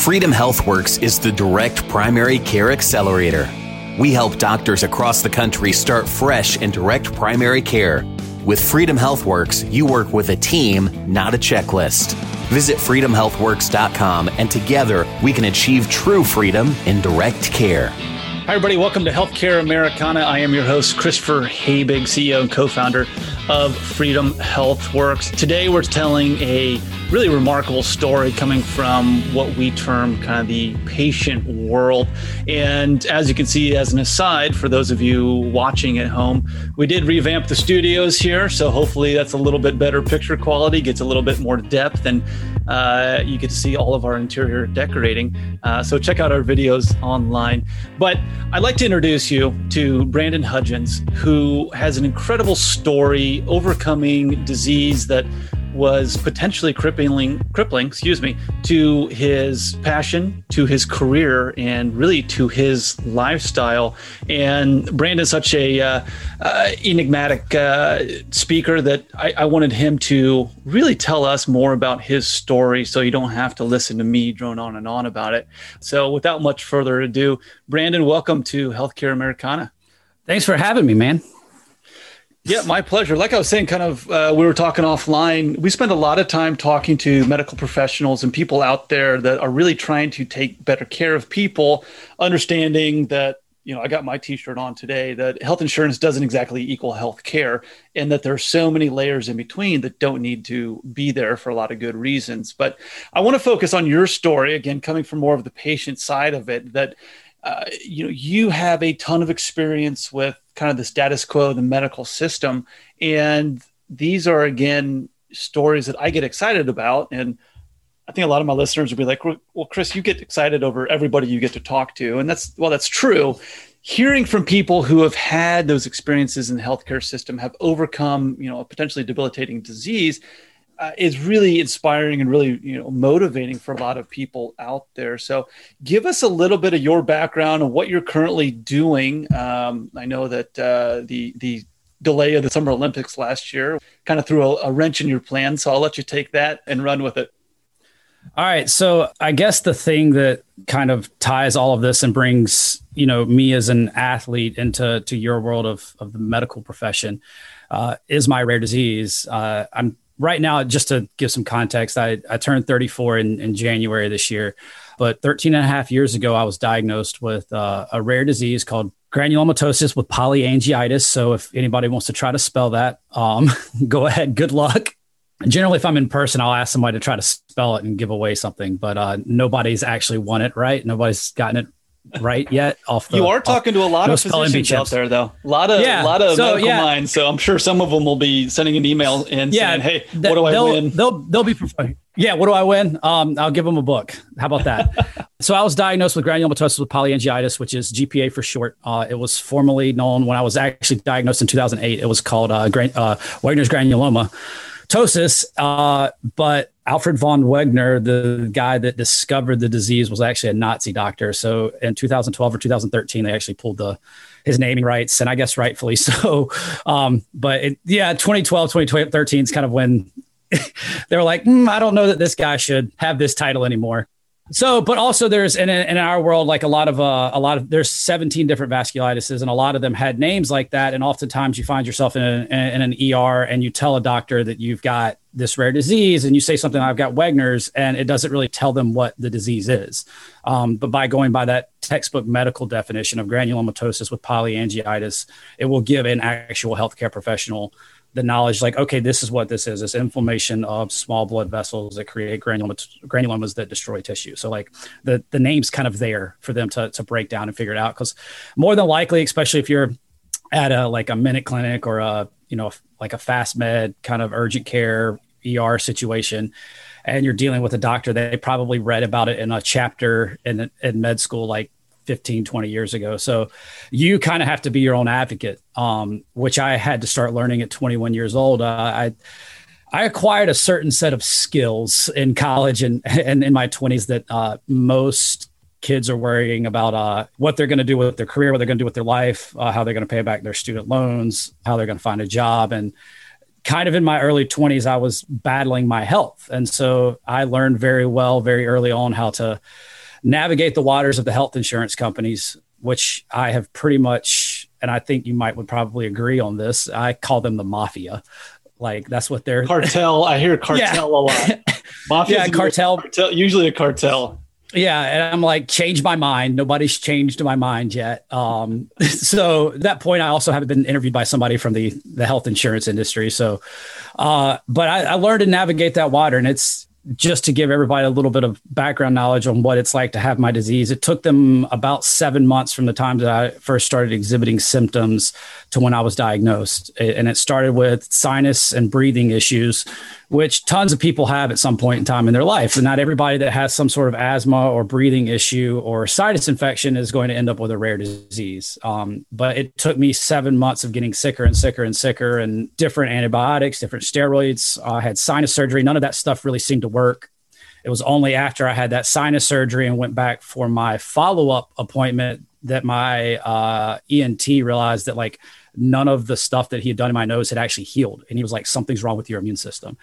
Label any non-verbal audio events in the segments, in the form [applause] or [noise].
Freedom HealthWorks is the direct primary care accelerator. We help doctors across the country start fresh in direct primary care. With Freedom HealthWorks, you work with a team, not a checklist. Visit freedomhealthworks.com and together we can achieve true freedom in direct care. Hi, everybody. Welcome to Healthcare Americana. I am your host, Christopher Habig, CEO and co founder of Freedom HealthWorks. Today, we're telling a really remarkable story coming from what we term kind of the patient world. And as you can see, as an aside, for those of you watching at home, we did revamp the studios here. So hopefully that's a little bit better picture quality, gets a little bit more depth, and uh, you get to see all of our interior decorating. Uh, so check out our videos online. But I'd like to introduce you to Brandon Hudgins, who has an incredible story overcoming disease that was potentially crippling, crippling, excuse me, to his passion, to his career, and really to his lifestyle. And Brandon's such a uh, uh, enigmatic uh, speaker that I, I, wanted him to really tell us more about his story, so you don't have to listen to me drone on and on about it. So, without much further ado, Brandon, welcome to Healthcare Americana. Thanks for having me, man. Yeah, my pleasure. Like I was saying, kind of, uh, we were talking offline. We spend a lot of time talking to medical professionals and people out there that are really trying to take better care of people, understanding that, you know, I got my t shirt on today that health insurance doesn't exactly equal health care and that there are so many layers in between that don't need to be there for a lot of good reasons. But I want to focus on your story, again, coming from more of the patient side of it, that uh, you know you have a ton of experience with kind of the status quo the medical system and these are again stories that i get excited about and i think a lot of my listeners will be like well chris you get excited over everybody you get to talk to and that's well that's true. Hearing from people who have had those experiences in the healthcare system have overcome you know a potentially debilitating disease uh, is really inspiring and really you know motivating for a lot of people out there. So, give us a little bit of your background and what you're currently doing. Um, I know that uh, the the delay of the Summer Olympics last year kind of threw a, a wrench in your plan. So I'll let you take that and run with it. All right. So I guess the thing that kind of ties all of this and brings, you know, me as an athlete into to your world of, of the medical profession uh, is my rare disease. Uh, I'm right now, just to give some context, I, I turned 34 in, in January this year, but 13 and a half years ago, I was diagnosed with uh, a rare disease called granulomatosis with polyangiitis. So if anybody wants to try to spell that, um, [laughs] go ahead. Good luck. Generally, if I'm in person, I'll ask somebody to try to spell it and give away something, but uh, nobody's actually won it right. Nobody's gotten it right yet. Off the, you are talking off, to a lot no of physicians out there, though. A lot of yeah. a lot of so, medical yeah. minds. So I'm sure some of them will be sending an email and yeah, saying, "Hey, what do I they'll, win?" They'll they'll be yeah. What do I win? Um, I'll give them a book. How about that? [laughs] so I was diagnosed with granulomatosis with polyangiitis, which is GPA for short. Uh, it was formerly known when I was actually diagnosed in 2008. It was called uh, gran- uh, Wegener's granuloma tosis. Uh, but Alfred von Wegener, the guy that discovered the disease, was actually a Nazi doctor. So in 2012 or 2013, they actually pulled the his naming rights, and I guess rightfully [laughs] so. Um, but it, yeah, 2012, 2013 is kind of when [laughs] they were like, mm, I don't know that this guy should have this title anymore. So, but also there's in, in our world, like a lot of, uh, a lot of, there's 17 different vasculitises and a lot of them had names like that. And oftentimes you find yourself in, a, in an ER and you tell a doctor that you've got this rare disease and you say something, I've got Wegener's and it doesn't really tell them what the disease is. Um, but by going by that textbook medical definition of granulomatosis with polyangiitis, it will give an actual healthcare professional the knowledge like okay this is what this is it's inflammation of small blood vessels that create granulomas, granulomas that destroy tissue so like the the name's kind of there for them to, to break down and figure it out because more than likely especially if you're at a like a minute clinic or a you know like a fast med kind of urgent care er situation and you're dealing with a doctor they probably read about it in a chapter in, in med school like 15 20 years ago so you kind of have to be your own advocate um, which i had to start learning at 21 years old uh, i I acquired a certain set of skills in college and, and in my 20s that uh, most kids are worrying about uh, what they're going to do with their career, what they're going to do with their life, uh, how they're going to pay back their student loans, how they're going to find a job. And kind of in my early 20s, I was battling my health. And so I learned very well, very early on, how to navigate the waters of the health insurance companies, which I have pretty much, and I think you might would probably agree on this. I call them the mafia. Like that's what they're cartel. I hear [laughs] cartel yeah. a lot. Mafia, [laughs] yeah, cartel. cartel. Usually a cartel. Yeah, and I'm like, change my mind. Nobody's changed my mind yet. Um, [laughs] so that point, I also haven't been interviewed by somebody from the the health insurance industry. So, uh, but I, I learned to navigate that water, and it's just to give everybody a little bit of background knowledge on what it's like to have my disease, it took them about seven months from the time that I first started exhibiting symptoms to when I was diagnosed. And it started with sinus and breathing issues, which tons of people have at some point in time in their life. And not everybody that has some sort of asthma or breathing issue or sinus infection is going to end up with a rare disease. Um, but it took me seven months of getting sicker and sicker and sicker and different antibiotics, different steroids. I had sinus surgery. None of that stuff really seemed to work. It was only after I had that sinus surgery and went back for my follow up appointment that my uh, ENT realized that like none of the stuff that he had done in my nose had actually healed. And he was like, something's wrong with your immune system.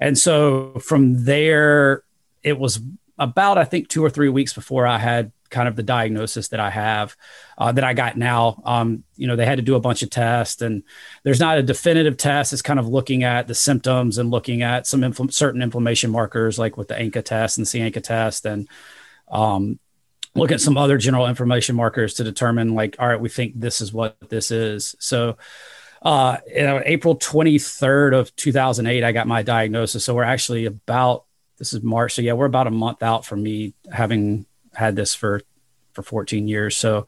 And so from there, it was about, I think, two or three weeks before I had kind of the diagnosis that I have uh, that I got now. Um, you know, they had to do a bunch of tests, and there's not a definitive test. It's kind of looking at the symptoms and looking at some infl- certain inflammation markers, like with the ANCA test and the C-ANCA test, and um, look at some other general information markers to determine, like, all right, we think this is what this is. So, uh, you know, April 23rd of 2008, I got my diagnosis. So we're actually about this is March. So yeah, we're about a month out from me having had this for for 14 years. So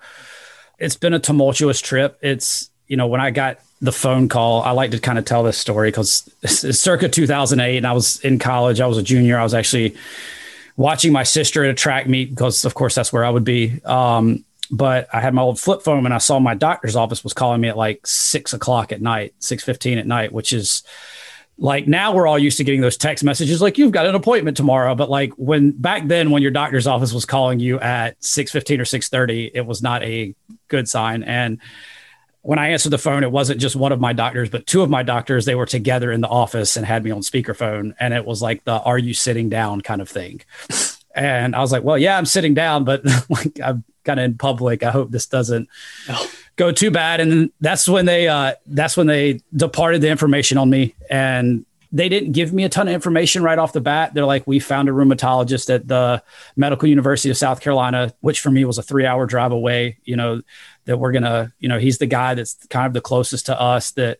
it's been a tumultuous trip. It's you know when I got the phone call, I like to kind of tell this story because [laughs] it's circa 2008, and I was in college. I was a junior. I was actually watching my sister at a track meet because, of course, that's where I would be. Um, but I had my old flip phone, and I saw my doctor's office was calling me at like six o'clock at night, six fifteen at night, which is like now we're all used to getting those text messages like you've got an appointment tomorrow but like when back then when your doctor's office was calling you at 6:15 or 6:30 it was not a good sign and when I answered the phone it wasn't just one of my doctors but two of my doctors they were together in the office and had me on speakerphone and it was like the are you sitting down kind of thing and I was like well yeah I'm sitting down but [laughs] like I'm kind of in public I hope this doesn't [laughs] go too bad. And that's when they uh, that's when they departed the information on me, and they didn't give me a ton of information right off the bat. They're like, we found a rheumatologist at the Medical University of South Carolina, which for me was a three hour drive away. You know that we're gonna, you know, he's the guy that's kind of the closest to us that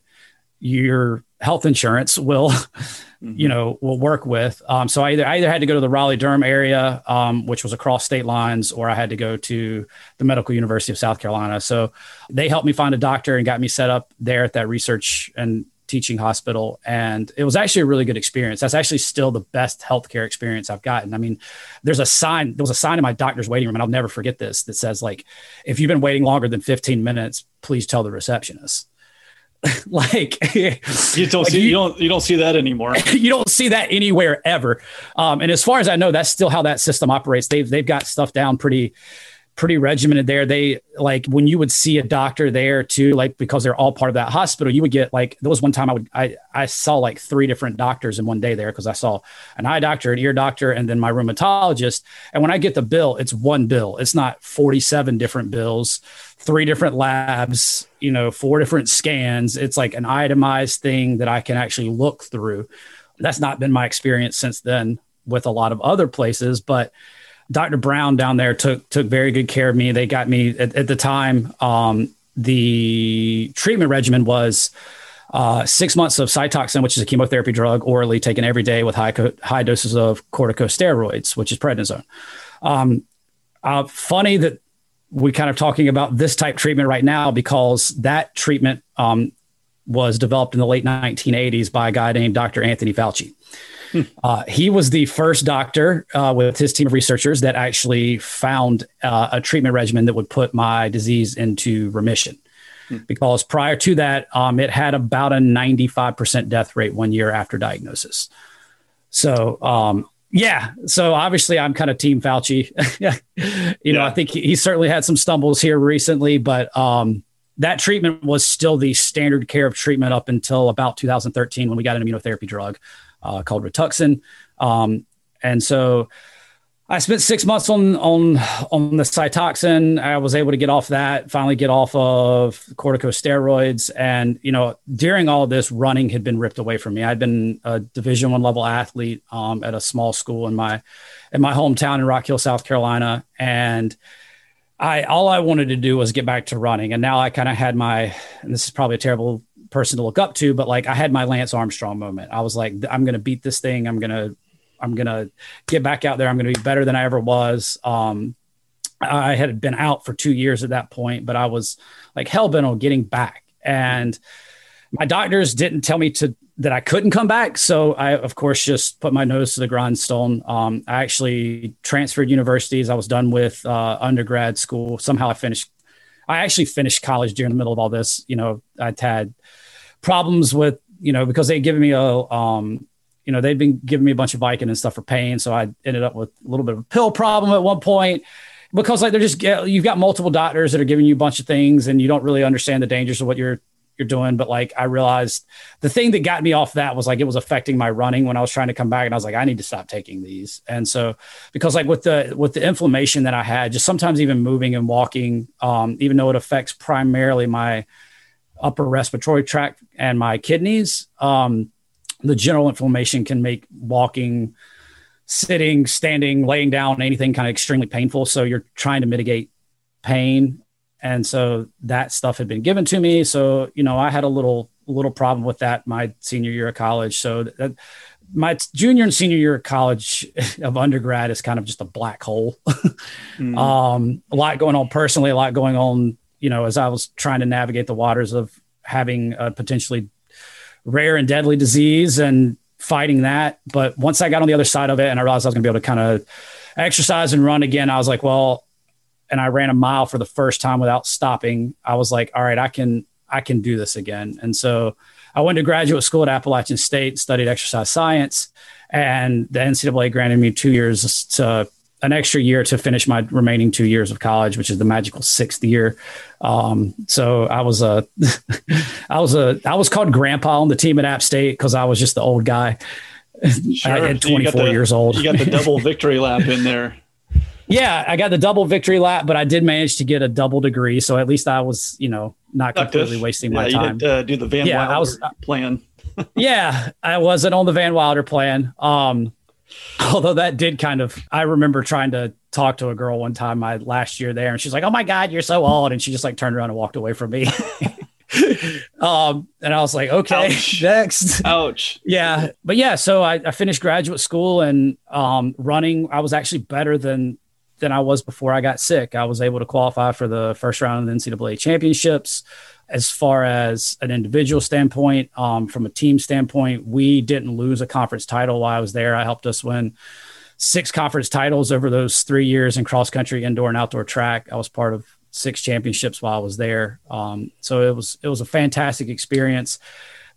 your health insurance will mm-hmm. you know will work with um, so I either, I either had to go to the raleigh durham area um, which was across state lines or i had to go to the medical university of south carolina so they helped me find a doctor and got me set up there at that research and teaching hospital and it was actually a really good experience that's actually still the best healthcare experience i've gotten i mean there's a sign there was a sign in my doctor's waiting room and i'll never forget this that says like if you've been waiting longer than 15 minutes please tell the receptionist [laughs] like you don't like see you, you, don't you don't see that anymore. [laughs] you don't see that anywhere ever. Um, and as far as I know, that's still how that system operates. They've they've got stuff down pretty pretty regimented there. They like when you would see a doctor there too, like because they're all part of that hospital, you would get like there was one time I would I I saw like three different doctors in one day there because I saw an eye doctor, an ear doctor, and then my rheumatologist. And when I get the bill, it's one bill. It's not 47 different bills, three different labs, you know, four different scans. It's like an itemized thing that I can actually look through. That's not been my experience since then with a lot of other places, but Dr. Brown down there took took very good care of me. They got me at, at the time. Um, the treatment regimen was uh, six months of Cytoxan, which is a chemotherapy drug, orally taken every day with high co- high doses of corticosteroids, which is prednisone. Um, uh, funny that we kind of talking about this type treatment right now because that treatment um, was developed in the late 1980s by a guy named Dr. Anthony Fauci. Uh, he was the first doctor uh, with his team of researchers that actually found uh, a treatment regimen that would put my disease into remission. Hmm. Because prior to that, um, it had about a 95% death rate one year after diagnosis. So, um, yeah. So obviously, I'm kind of Team Fauci. [laughs] you yeah. know, I think he, he, certainly had some stumbles here recently, but um, that treatment was still the standard care of treatment up until about 2013 when we got an immunotherapy drug uh, called Rituxan. Um, and so I spent six months on on on the Cytoxan. I was able to get off that, finally get off of corticosteroids, and you know, during all this, running had been ripped away from me. I'd been a Division One level athlete um, at a small school in my in my hometown in Rock Hill, South Carolina, and I all I wanted to do was get back to running. And now I kind of had my, and this is probably a terrible person to look up to, but like I had my Lance Armstrong moment. I was like, I'm going to beat this thing. I'm going to I'm gonna get back out there. I'm gonna be better than I ever was. Um, I had been out for two years at that point, but I was like hell bent on getting back. And my doctors didn't tell me to that I couldn't come back. So I, of course, just put my nose to the grindstone. Um, I actually transferred universities. I was done with uh, undergrad school. Somehow I finished. I actually finished college during the middle of all this. You know, I'd had problems with you know because they'd given me a um, you know, they'd been giving me a bunch of Vicodin and stuff for pain. So I ended up with a little bit of a pill problem at one point because like they're just, you've got multiple doctors that are giving you a bunch of things and you don't really understand the dangers of what you're, you're doing. But like, I realized the thing that got me off that was like, it was affecting my running when I was trying to come back and I was like, I need to stop taking these. And so, because like with the, with the inflammation that I had, just sometimes even moving and walking, um, even though it affects primarily my upper respiratory tract and my kidneys, um, the general inflammation can make walking, sitting, standing, laying down, anything kind of extremely painful. So you're trying to mitigate pain. And so that stuff had been given to me. So, you know, I had a little, little problem with that my senior year of college. So that, my junior and senior year of college [laughs] of undergrad is kind of just a black hole. [laughs] mm. um, a lot going on personally, a lot going on, you know, as I was trying to navigate the waters of having a potentially rare and deadly disease and fighting that. But once I got on the other side of it and I realized I was going to be able to kind of exercise and run again, I was like, well, and I ran a mile for the first time without stopping. I was like, all right, I can, I can do this again. And so I went to graduate school at Appalachian State, studied exercise science, and the NCAA granted me two years to an extra year to finish my remaining two years of college, which is the magical sixth year. Um, so I was a, [laughs] I was a, I was called grandpa on the team at App State because I was just the old guy. [laughs] Sure. I had 24 the, years old. You got the double [laughs] victory lap in there. Yeah, I got the double victory lap, but I did manage to get a double degree. So at least I was, you know, not completely wasting yeah, my time. Did, uh, do the Van yeah, Wilder I was, plan. [laughs] yeah, I wasn't on the Van Wilder plan. Um, [laughs] Although that did kind of, I remember trying to talk to a girl one time my last year there, and she's like, "Oh my god, you're so old," and she just like turned around and walked away from me. [laughs] um, and I was like, "Okay, Ouch. next." Ouch. yeah, but yeah, so I, I finished graduate school and um, running. I was actually better than than I was before I got sick. I was able to qualify for the first round of the NCAA championships as far as an individual standpoint, um, from a team standpoint, we didn't lose a conference title while I was there. I helped us win six conference titles over those three years in cross country, indoor, and outdoor track. I was part of six championships while I was there. Um, so it was it was a fantastic experience.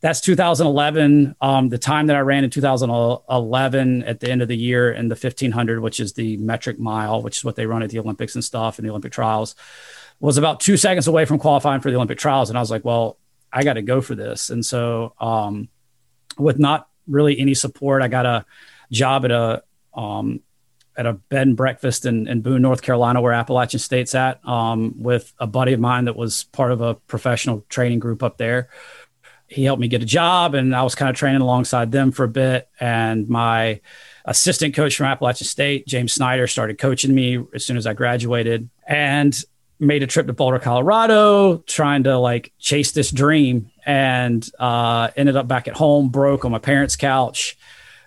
That's 2011. Um, the time that I ran in 2011 at the end of the year in the 1500, which is the metric mile, which is what they run at the Olympics and stuff and the Olympic trials was about two seconds away from qualifying for the Olympic trials. And I was like, well, I got to go for this. And so, um, with not really any support, I got a job at a, um, at a bed and breakfast in, in Boone, North Carolina, where Appalachian State's at, um, with a buddy of mine that was part of a professional training group up there. He helped me get a job, and I was kind of training alongside them for a bit. And my assistant coach from Appalachian State, James Snyder, started coaching me as soon as I graduated. And made a trip to Boulder, Colorado, trying to like chase this dream, and uh, ended up back at home, broke on my parents' couch.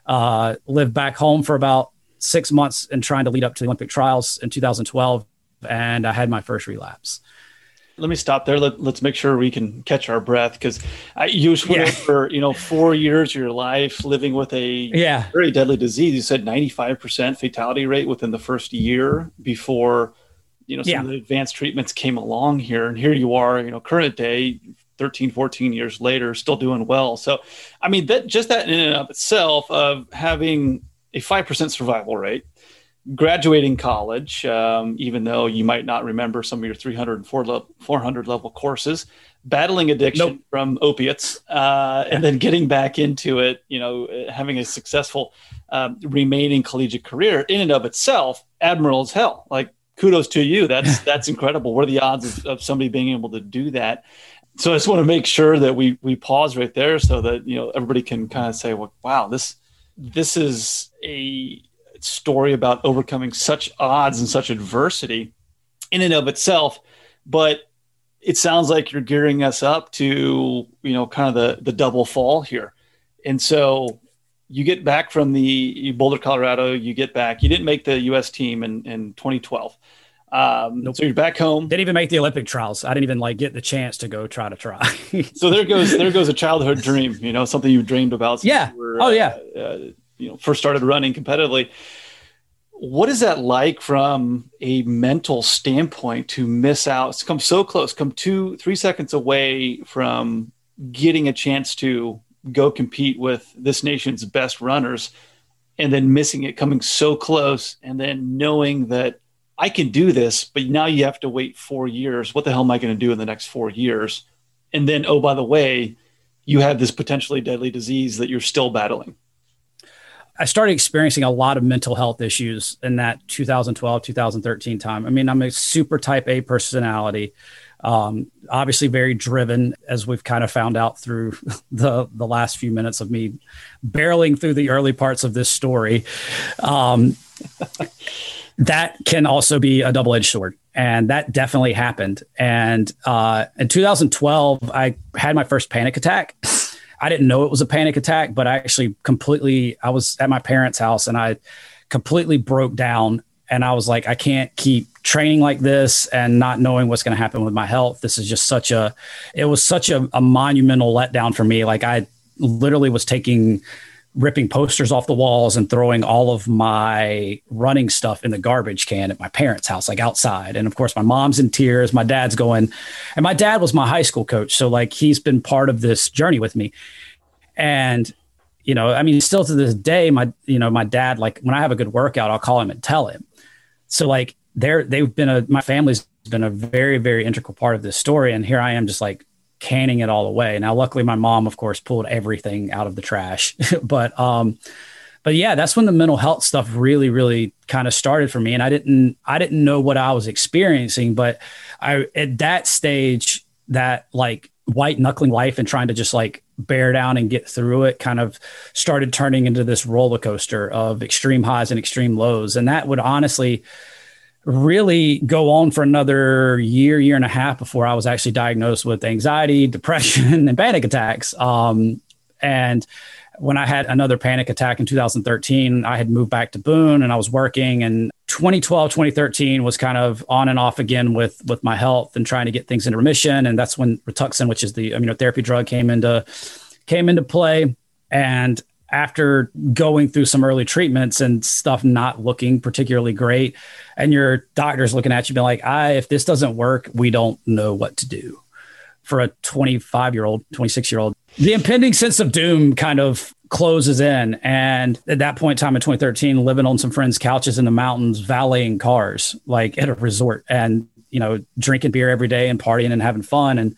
Uh, lived back home for about six months and trying to lead up to the Olympic trials in 2012, and I had my first relapse. Let me stop there. Let, us make sure we can catch our breath because you went yeah. for you know four years of your life living with a yeah. very deadly disease. You said 95% fatality rate within the first year before you know some yeah. of the advanced treatments came along here and here you are you know current day 13 14 years later still doing well so i mean that just that in and of itself of having a 5% survival rate graduating college, um, even though you might not remember some of your 300 and 400 level courses, battling addiction nope. from opiates, uh, and then getting back into it, you know, having a successful um, remaining collegiate career in and of itself, admirable as hell. Like, kudos to you. That's [laughs] that's incredible. What are the odds of, of somebody being able to do that? So I just want to make sure that we we pause right there so that you know everybody can kind of say, well, wow, this this is a story about overcoming such odds and such adversity in and of itself. But it sounds like you're gearing us up to, you know, kind of the, the double fall here. And so you get back from the Boulder, Colorado, you get back, you didn't make the US team in, in 2012. Um, nope. So you're back home. Didn't even make the Olympic trials. I didn't even like get the chance to go try to try. so there goes there [laughs] goes a childhood dream. You know, something you dreamed about. yeah. Were, oh yeah. Uh, uh, you know, first started running competitively. What is that like from a mental standpoint to miss out? Come so close come two three seconds away from getting a chance to go compete with this nation's best runners and then missing it coming so close and then knowing that i can do this but now you have to wait four years. What the hell am i going to do in the next four years? And then oh by the way you have this potentially deadly disease that you're still battling I started experiencing a lot of mental health issues in that 2012, 2013 time. I mean, I'm a super type A personality. Um, obviously very driven as we've kind of found out through [laughs] the the last few minutes of me barreling through the early parts of this story um, that can also be a double-edged sword and that definitely happened and uh, in 2012 i had my first panic attack [laughs] I didn't know it was a panic attack, but I actually completely, I was at my parents' house and I completely broke down. And I was like, I can't keep training like this and not knowing what's going to happen with my health. This is just such a, it was such a, a monumental letdown for me. Like I literally was taking, ripping posters off the walls and throwing all of my running stuff in the garbage can at my parents' house, like outside. And of course, my mom's in tears. My dad's going, and my dad was my high school coach. So, like, he's been part of this journey with me. And, you know, I mean, still to this day, my, you know, my dad, like, when I have a good workout, I'll call him and tell him. So, like, they're, they've been a, my family's been a very, very integral part of this story. And here I am just like, canning it all away. Now, luckily, my mom, of course, pulled everything out of the trash. [laughs] but, um, but yeah, that's when the mental health stuff really, really kind of started for me. And I didn't, I didn't know what I was experiencing, but I, at that stage, that like white knuckling life and trying to just like bear down and get through it kind of started turning into this roller coaster of extreme highs and extreme lows. And that would honestly, really go on for another year, year and a half before I was actually diagnosed with anxiety, depression, [laughs] and panic attacks. Um, and when I had another panic attack in 2013, I had moved back to Boone and I was working. And 2012, 2013 was kind of on and off again with with my health and trying to get things into remission. And that's when Rituxan, which is the immunotherapy drug, came into came into play. And after going through some early treatments and stuff not looking particularly great and your doctor's looking at you being like I, if this doesn't work we don't know what to do. For a 25 year old 26 year old the impending sense of doom kind of closes in. And at that point in time in 2013 living on some friends couches in the mountains valeting cars like at a resort and you know drinking beer every day and partying and having fun. And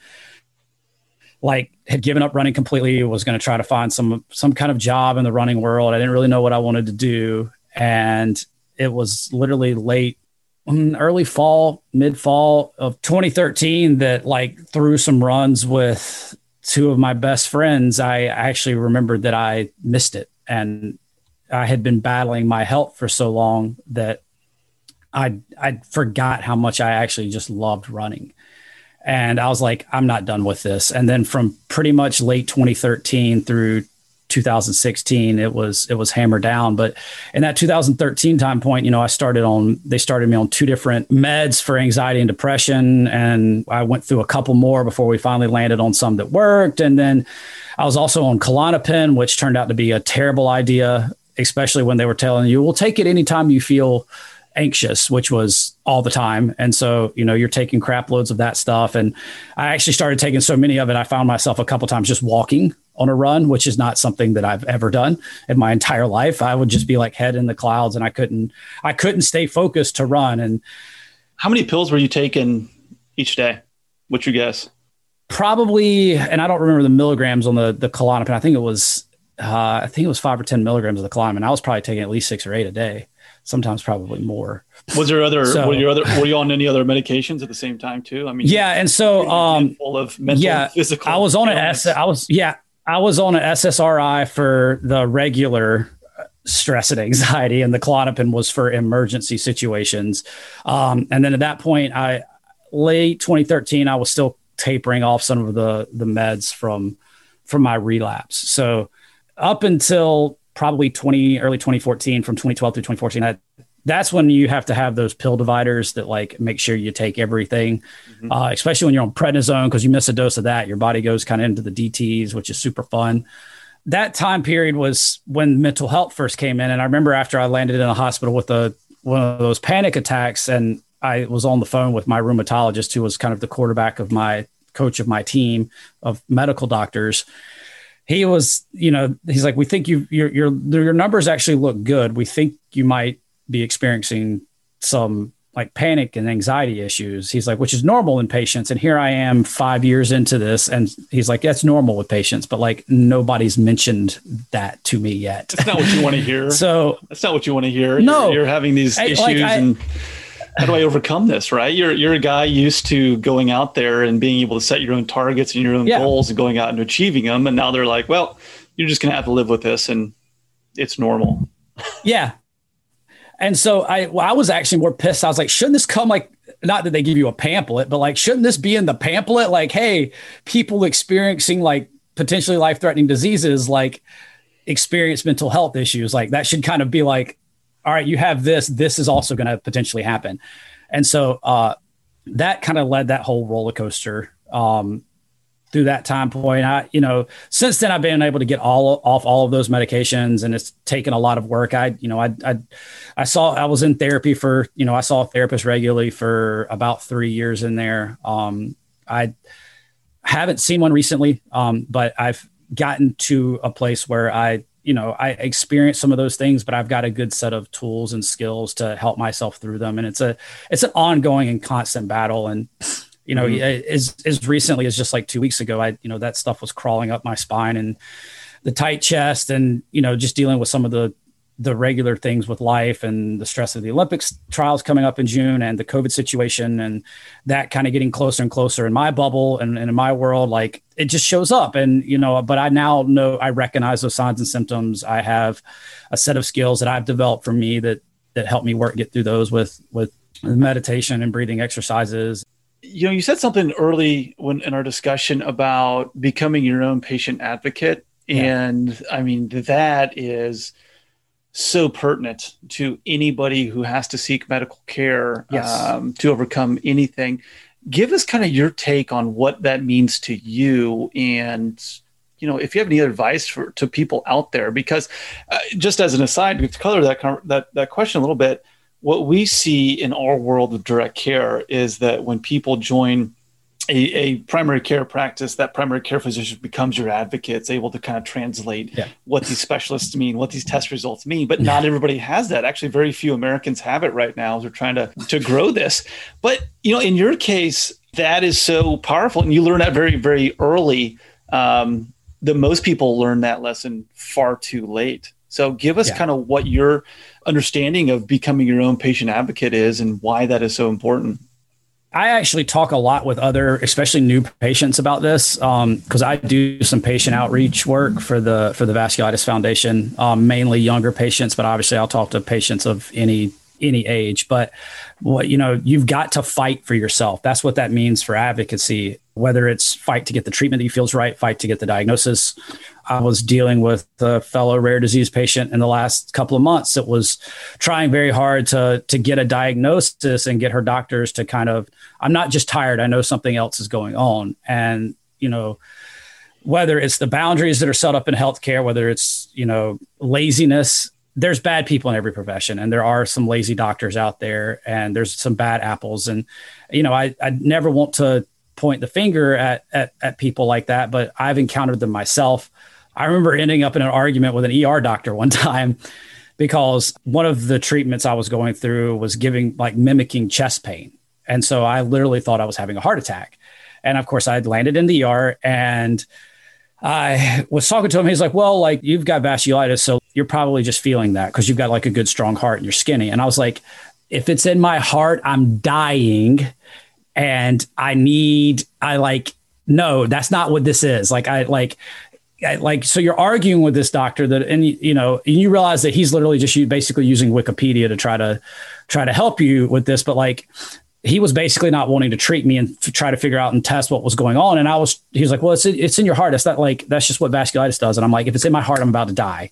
like had given up running completely was going to try to find some some kind of job in the running world. I didn't really know what i wanted to do. And it was literally late mm, early fall mid fall of 2013 that like through some runs with two of my best friends. I actually remembered that i missed it. And i had been battling my health for so long that i i forgot how much i actually just loved running and I was like, I'm not done with this. And then from pretty much late 2013 through 2016, it was it was hammered down. But in that 2013 time point, you know, I started on they started me on two different meds for anxiety and depression, and I went through a couple more before we finally landed on some that worked. And then I was also on Klonopin, which turned out to be a terrible idea, especially when they were telling you, "We'll take it anytime you feel." Anxious, which was all the time. And so, you know, you're taking crap loads of that stuff. And I actually started taking so many of it, I found myself a couple times just walking on a run, which is not something that I've ever done in my entire life. I would just be like head in the clouds and I couldn't I couldn't stay focused to run. And how many pills were you taking each day? What's your guess? Probably, and I don't remember the milligrams on the the Klonopin. I think it was uh, I think it was five or ten milligrams of the Klonopin. I was probably taking at least six or eight a day sometimes probably more. Was there other? So, were you other? Were you on any other medications at the same time too? I mean, yeah, and so um, full of mental, yeah, physical. I was on an S. I was yeah, I was on an SSRI for the regular stress and anxiety, and the Klonopin was for emergency situations. Um, and then at that point, I late 2013, I was still tapering off some of the the meds from from my relapse. So up until probably 20 early 2014 from 2012 through 2014 I, that's when you have to have those pill dividers that like make sure you take everything mm-hmm. uh, especially when you're on prednisone because you miss a dose of that your body goes kind of into the dts which is super fun that time period was when mental health first came in and i remember after i landed in a hospital with a one of those panic attacks and i was on the phone with my rheumatologist who was kind of the quarterback of my coach of my team of medical doctors he was, you know, he's like, we think you your your your numbers actually look good. We think you might be experiencing some like panic and anxiety issues. He's like, which is normal in patients. And here I am five years into this. And he's like, that's normal with patients, but like nobody's mentioned that to me yet. That's not what you want to hear. [laughs] so that's not what you want to hear. No, you're, you're having these I, issues like I, and how do I overcome this? Right. You're, you're a guy used to going out there and being able to set your own targets and your own yeah. goals and going out and achieving them. And now they're like, well, you're just going to have to live with this and it's normal. [laughs] yeah. And so I, well, I was actually more pissed. I was like, shouldn't this come like, not that they give you a pamphlet, but like, shouldn't this be in the pamphlet? Like, hey, people experiencing like potentially life threatening diseases, like experience mental health issues. Like that should kind of be like, all right, you have this, this is also going to potentially happen. And so uh, that kind of led that whole roller coaster um, through that time point. I, you know, since then I've been able to get all off all of those medications and it's taken a lot of work. I, you know, I, I, I saw, I was in therapy for, you know, I saw a therapist regularly for about three years in there. Um, I haven't seen one recently, um, but I've gotten to a place where I you know i experience some of those things but i've got a good set of tools and skills to help myself through them and it's a it's an ongoing and constant battle and you know mm-hmm. as as recently as just like two weeks ago i you know that stuff was crawling up my spine and the tight chest and you know just dealing with some of the the regular things with life and the stress of the Olympics trials coming up in June and the COVID situation and that kind of getting closer and closer in my bubble and, and, in my world, like it just shows up. And, you know, but I now know I recognize those signs and symptoms. I have a set of skills that I've developed for me that, that help me work, get through those with, with meditation and breathing exercises. You know, you said something early when in our discussion about becoming your own patient advocate. Yeah. And I mean, that is, so pertinent to anybody who has to seek medical care yes. um, to overcome anything. Give us kind of your take on what that means to you, and you know if you have any advice for to people out there. Because uh, just as an aside, to color that that that question a little bit, what we see in our world of direct care is that when people join a, a, primary care practice, that primary care physician becomes your advocate. It's able to kind of translate yeah. what these specialists mean, what these test results mean. But not everybody has that. Actually, very few Americans have it right now as we're trying to, to grow this. But, you know, in your case, that is so powerful. And you learn that very, very early. Um, that most people learn that lesson far too late. So give us yeah. kind of what your understanding of becoming your own patient advocate is and why that is so important. I actually talk a lot with other, especially new patients about this, because um, I do some patient outreach work for the for the Vasculitis Foundation, um, mainly younger patients, but obviously I'll talk to patients of any any age. But what you know, you've got to fight for yourself. That's what that means for advocacy. Whether it's fight to get the treatment that you feels right, fight to get the diagnosis, I was dealing with a fellow rare disease patient in the last couple of months that was trying very hard to to get a diagnosis and get her doctors to kind of I'm not just tired, I know something else is going on. And you know whether it's the boundaries that are set up in healthcare, whether it's you know laziness, there's bad people in every profession, and there are some lazy doctors out there, and there's some bad apples, and you know I I never want to point the finger at, at, at people like that, but I've encountered them myself. I remember ending up in an argument with an ER doctor one [laughs] time because one of the treatments I was going through was giving like mimicking chest pain. And so I literally thought I was having a heart attack. And of course, I would landed in the ER and I was talking to him. He's like, Well, like you've got vasculitis. So you're probably just feeling that because you've got like a good, strong heart and you're skinny. And I was like, If it's in my heart, I'm dying and I need, I like, no, that's not what this is. Like, I like, I, like so you're arguing with this doctor that and you know and you realize that he's literally just you basically using wikipedia to try to try to help you with this but like he was basically not wanting to treat me and f- try to figure out and test what was going on. And i was he was like well it's it's in your heart. It's not like that's just what vasculitis does. And i'm like if it's in my heart i'm about to die.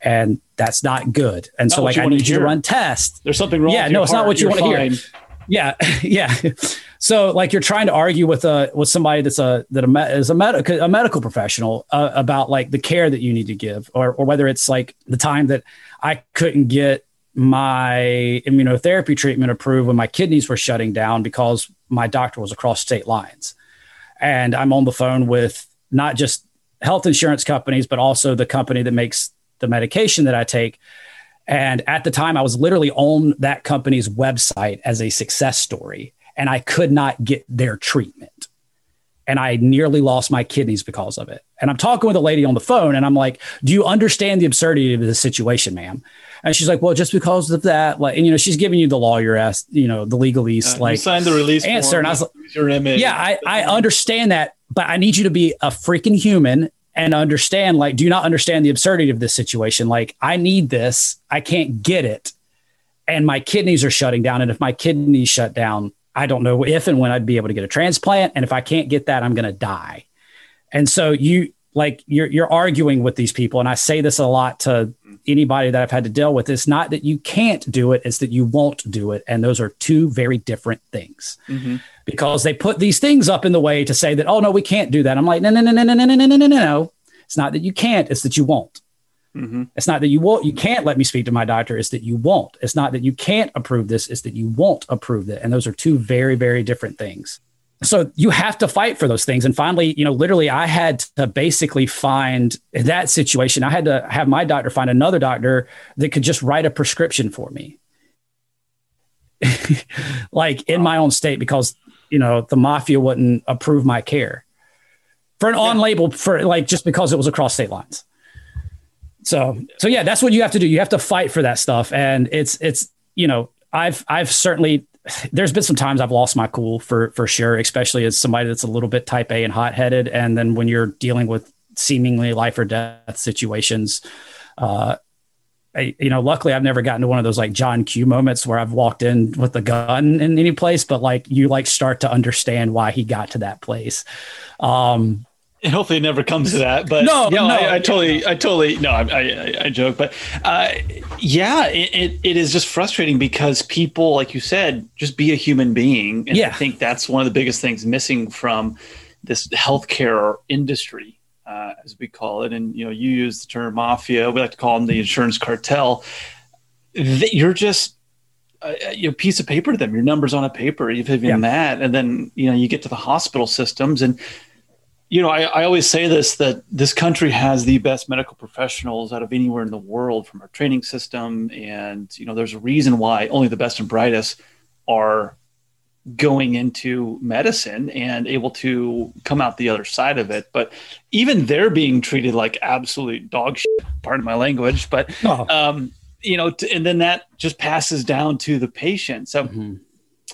And that's not good. And not so like i need you to run tests. There's something wrong yeah no it's heart. not what you want to hear yeah [laughs] yeah. So like you're trying to argue with a with somebody that's a that a, med, is a, med- a medical professional uh, about like the care that you need to give or or whether it's like the time that I couldn't get my immunotherapy treatment approved when my kidneys were shutting down because my doctor was across state lines. And I'm on the phone with not just health insurance companies but also the company that makes the medication that I take and at the time, I was literally on that company's website as a success story and I could not get their treatment. And I nearly lost my kidneys because of it. And I'm talking with a lady on the phone and I'm like, Do you understand the absurdity of this situation, ma'am? And she's like, Well, just because of that, like, and you know, she's giving you the lawyer ass, you know, the legalese, uh, like, sign the release answer. Form, and I was like, your image. Yeah, I, I understand that, but I need you to be a freaking human and understand, like, do you not understand the absurdity of this situation? Like, I need this, I can't get it, and my kidneys are shutting down. And if my kidneys shut down, I don't know if and when I'd be able to get a transplant. And if I can't get that, I'm going to die. And so you like you're you're arguing with these people, and I say this a lot to anybody that I've had to deal with. It's not that you can't do it; it's that you won't do it, and those are two very different things. Mm-hmm. Because they put these things up in the way to say that, oh no, we can't do that. I'm like, no, no, no, no, no, no, no, no, no, no. It's not that you can't; it's that you won't. Mm-hmm. It's not that you won't, you can't let me speak to my doctor. It's that you won't. It's not that you can't approve this. It's that you won't approve it. And those are two very, very different things. So you have to fight for those things. And finally, you know, literally, I had to basically find that situation. I had to have my doctor find another doctor that could just write a prescription for me, [laughs] like in my own state, because you know the mafia wouldn't approve my care for an on label for like just because it was across state lines. So so yeah, that's what you have to do. You have to fight for that stuff, and it's it's you know I've I've certainly there's been some times I've lost my cool for for sure, especially as somebody that's a little bit type A and hot headed, and then when you're dealing with seemingly life or death situations. Uh, I, you know, luckily I've never gotten to one of those like John Q moments where I've walked in with the gun in any place, but like you like start to understand why he got to that place. Um, and hopefully it never comes to that but [laughs] no, no. I, I, totally i totally no i i, I joke but uh, yeah it, it, it is just frustrating because people like you said just be a human being. And yeah. i think that's one of the biggest things missing from this healthcare industry uh, as we call it. And you know you use the term mafia we like to call them the insurance cartel. You're just a, a piece of paper to them. Your numbers on a paper. Even yeah. that. And then you know you get to the hospital systems and you know, I, I always say this that this country has the best medical professionals out of anywhere in the world from our training system. And, you know, there's a reason why only the best and brightest are going into medicine and able to come out the other side of it. But even they're being treated like absolute dog shit, pardon my language. But, oh. um, you know, t- and then that just passes down to the patient. So, mm-hmm.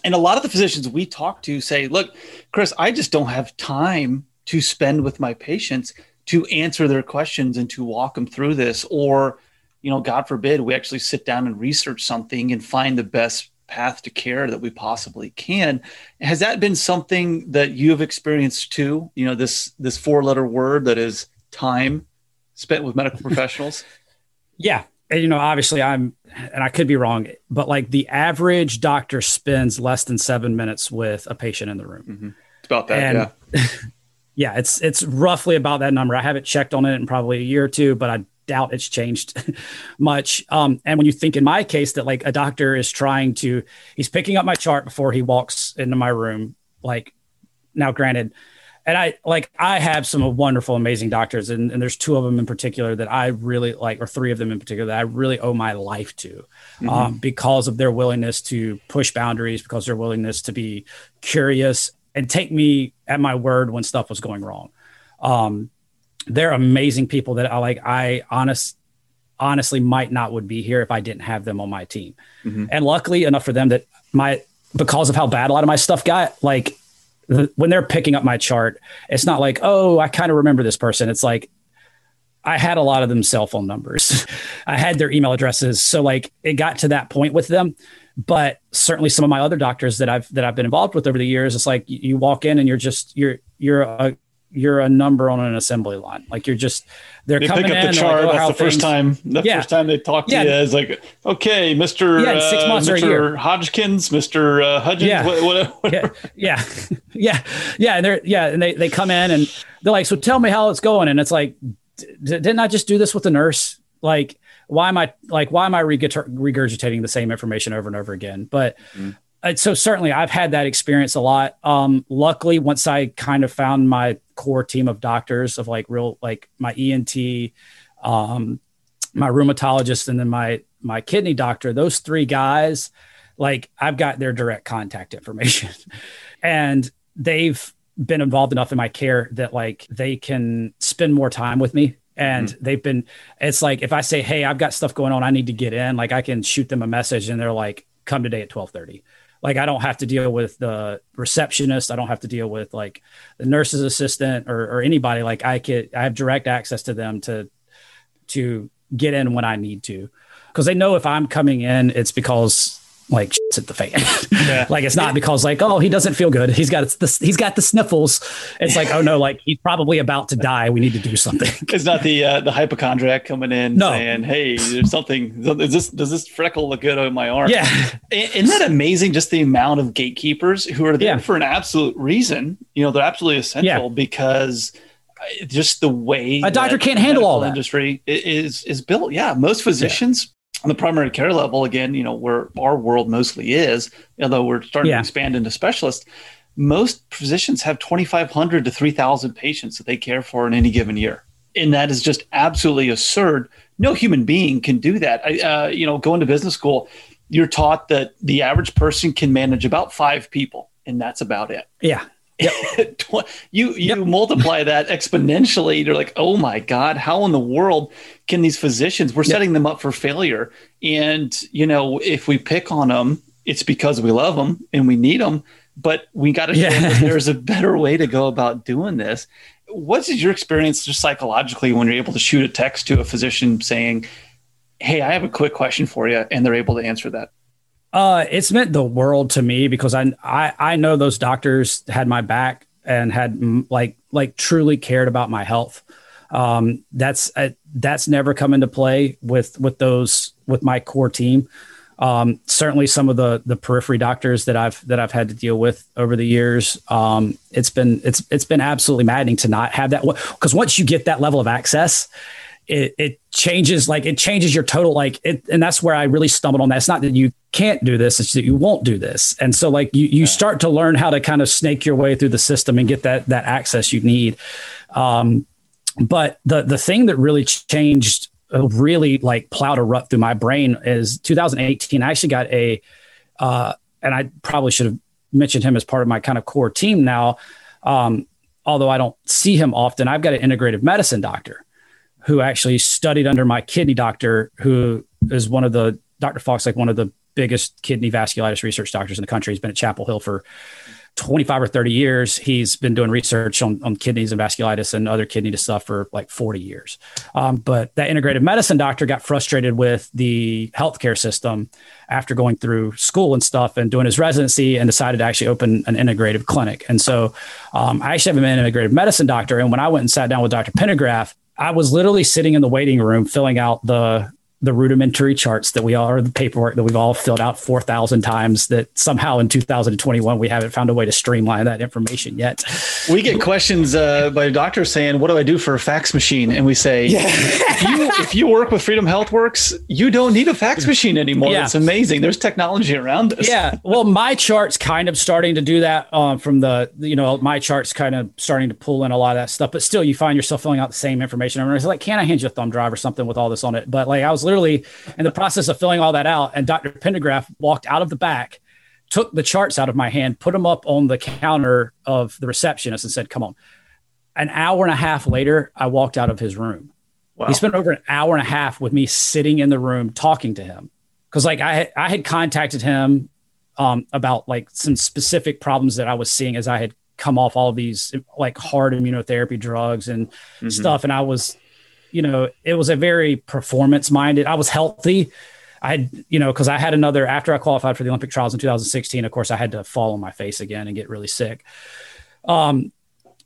and a lot of the physicians we talk to say, look, Chris, I just don't have time to spend with my patients to answer their questions and to walk them through this. Or you know god forbid we actually sit down and research something and find the best path to care that we possibly can. Has that been something that you have experienced too? You know this this four letter word that is time spent with medical [laughs] professionals? Yeah. And you know obviously i'm and i could be wrong but like the average doctor spends less than seven minutes with a patient in the room. Mm-hmm. it's about that and, yeah [laughs] yeah, it's it's roughly about that number. I haven't checked on it in probably a year or two, but I doubt it's changed [laughs] much. Um, and when you think in my case that like a doctor is trying to, he's picking up my chart before he walks into my room, like now granted, and I like I have some wonderful, amazing doctors, and, and there's two of them in particular that I really like, or three of them in particular that I really owe my life to, mm-hmm. um, because of their willingness to push boundaries, because their willingness to be curious and take me at my word when stuff was going wrong. Um, they're amazing people that I like. I honest, honestly might not would be here if I didn't have them on my team. Mm-hmm. And luckily enough for them that my because of how bad a lot of my stuff got, like when they're picking up my chart, it's not like, oh, I kind of remember this person. It's like I had a lot of them cell phone numbers. [laughs] I had their email addresses. So like it got to that point with them. But certainly some of my other doctors that I've that I've been involved with over the years, it's like you walk in and you're just you're you're a you're a number on an assembly line. Like you're just they're they coming pick up in. the chart. Like, oh, that's the things, first time. The yeah. first time they talk to yeah. you is like, okay, Mister yeah, six uh, months uh, Mr. Hodgkins, Mister uh, Hudgens, yeah. [laughs] yeah, yeah, [laughs] yeah, yeah, and they're yeah, and they they come in and they're like, so tell me how it's going, and it's like, didn't I just do this with the nurse? Like, why am I like why am I regurgitating the same information over and over again? But mm so certainly I've had that experience a lot. Um, luckily, once I kind of found my core team of doctors of like real, like my ENT, um, my rheumatologist, and then my my kidney doctor, those three guys, like I've got their direct contact information, [laughs] and they've been involved enough in my care that like they can spend more time with me and mm-hmm. they've been it's like if i say hey i've got stuff going on i need to get in like i can shoot them a message and they're like come today at 1230 like I don't have to deal with the receptionist. I don't have to deal with like the nurse's assistant or, or anybody. Like I could, I have direct access to them to, to get in when I need to. Cause they know if I'm coming in, it's because like shit's at the fan. [laughs] Yeah. like it's not because like oh he doesn't feel good. He's got the he's got the sniffles. It's like oh no like he's probably about to die. We need to do something. [laughs] It's not the uh, the hypochondriac coming in no. saying hey there's something. Is this does this freckle look good on my arm? Yeah. Isn't that amazing? Just the amount of gatekeepers who are there yeah. for an absolute reason. You know they're absolutely essential yeah. because uh, just the way a doctor can't handle all that industry is is built. Yeah, most physicians on the primary care level, again, you know, where our world mostly is, although we're starting yeah. to expand into specialists, most physicians have 2,500 to 3,000 patients that they care for in any given year. And that is just absolutely absurd. No human being can do that. I, uh, you know, going to business school, you're taught that the average person can manage about five people, and that's about it. Yeah. Yep. [laughs] you you yep. multiply that exponentially. You're like, oh my god, how in the world can these physicians? We're yep. setting them up for failure. And you know, if we pick on them, it's because we love them and we need them. But we got to show yeah. that there's [laughs] a better way to go about doing this. What's your experience just psychologically when you're able to shoot a text to a physician saying, "Hey, I have a quick question for you," and they're able to answer that? Uh, it's meant the world to me because I, I I know those doctors had my back and had like like truly cared about my health. Um, that's uh, that's never come into play with with those with my core team. Um, certainly, some of the the periphery doctors that I've that I've had to deal with over the years, um, it's been it's it's been absolutely maddening to not have that because once you get that level of access, it, it changes like it changes your total like it and that's where i really stumbled on that. It's not that you can't do this it's that you won't do this. And so like you you start to learn how to kind of snake your way through the system and get that that access you need. Um but the the thing that really changed uh, really like plowed a rut through my brain is 2018 i actually got a uh and i probably should have mentioned him as part of my kind of core team now um although i don't see him often i've got an integrative medicine doctor who actually studied under my kidney doctor, who is one of the Dr. Fox, like one of the biggest kidney vasculitis research doctors in the country. He's been at Chapel Hill for 25 or 30 years. He's been doing research on, on kidneys and vasculitis and other kidney stuff for like 40 years. Um, but that integrative medicine doctor got frustrated with the healthcare system after going through school and stuff and doing his residency and decided to actually open an integrative clinic. And so um, I actually have an integrative medicine doctor. And when I went and sat down with Dr. Pendergraph, I was literally sitting in the waiting room filling out the the rudimentary charts that we all or the paperwork that we've all filled out 4,000 times that somehow in 2021 we haven't found a way to streamline that information yet. We get questions uh, by doctors saying, "What do I do for a fax machine?" And we say, yeah. if, you, if you work with Freedom HealthWorks, you don't need a fax machine anymore. Yeah. It's amazing. There's technology around us. Yeah. Well, my chart's kind of starting to do that um, from the, you know, MyChart's kind of starting to pull in a lot of that stuff, but still you find yourself filling out the same information. I was like, can I hand you a thumb drive or something with all this on it? But like, I was literally in the process of filling all that out and Dr. Pendergraph walked out of the back took the charts out of my hand, put them up on the counter of the receptionist, and said, "Come on." An hour and a half later, I walked out of his room. Wow. He spent over an hour and a half with me sitting in the room talking to him because, like, I I had contacted him um, about like some specific problems that I was seeing as I had come off all of these like hard immunotherapy drugs and mm-hmm. stuff, and I was, you know, it was a very performance minded. I was healthy I had, you know, because I had another after I qualified for the Olympic trials in 2016. Of course, I had to fall on my face again and get really sick. Um,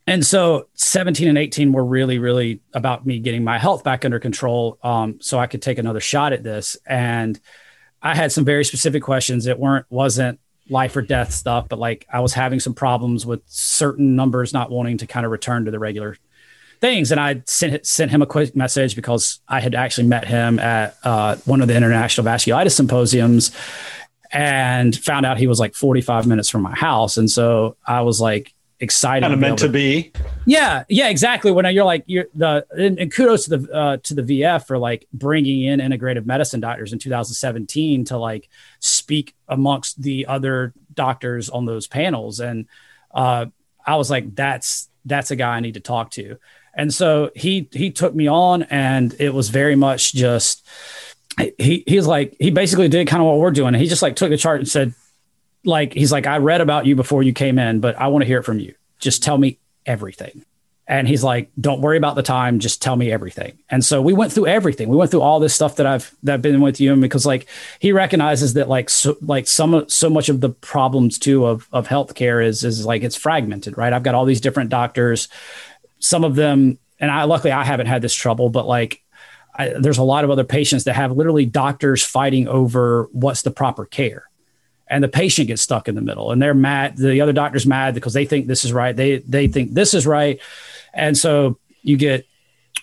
and so 17 and 18 were really, really about me getting my health back under control, um, so I could take another shot at this. And I had some very specific questions. It weren't wasn't life or death stuff, but like I was having some problems with certain numbers not wanting to kind of return to the regular things. And I sent sent him a quick message because I had actually met him at uh, one of the international vasculitis symposiums and found out he was like 45 minutes from my house. And so I was like excited. Kind of meant to be. Yeah. Yeah, exactly. When you're like, you're the, and, and kudos to the, uh, to the VF for like bringing in integrative medicine doctors in 2017 to like speak amongst the other doctors on those panels. And, uh, I was like, that's, that's a guy I need to talk to. And so he he took me on, and it was very much just he he's like he basically did kind of what we're doing. He just like took the chart and said, like he's like, I read about you before you came in, but I want to hear it from you. Just tell me everything. And he's like, don't worry about the time. Just tell me everything. And so we went through everything. We went through all this stuff that I've that I've been with you, and because like he recognizes that like so like some so much of the problems too of of healthcare is is like it's fragmented, right? I've got all these different doctors some of them, and I luckily I haven't had this trouble, but like I, there's a lot of other patients that have literally doctors fighting over what's the proper care. And the patient gets stuck in the middle and they're mad. The other doctor's mad because they think this is right. They they think this is right. And so you get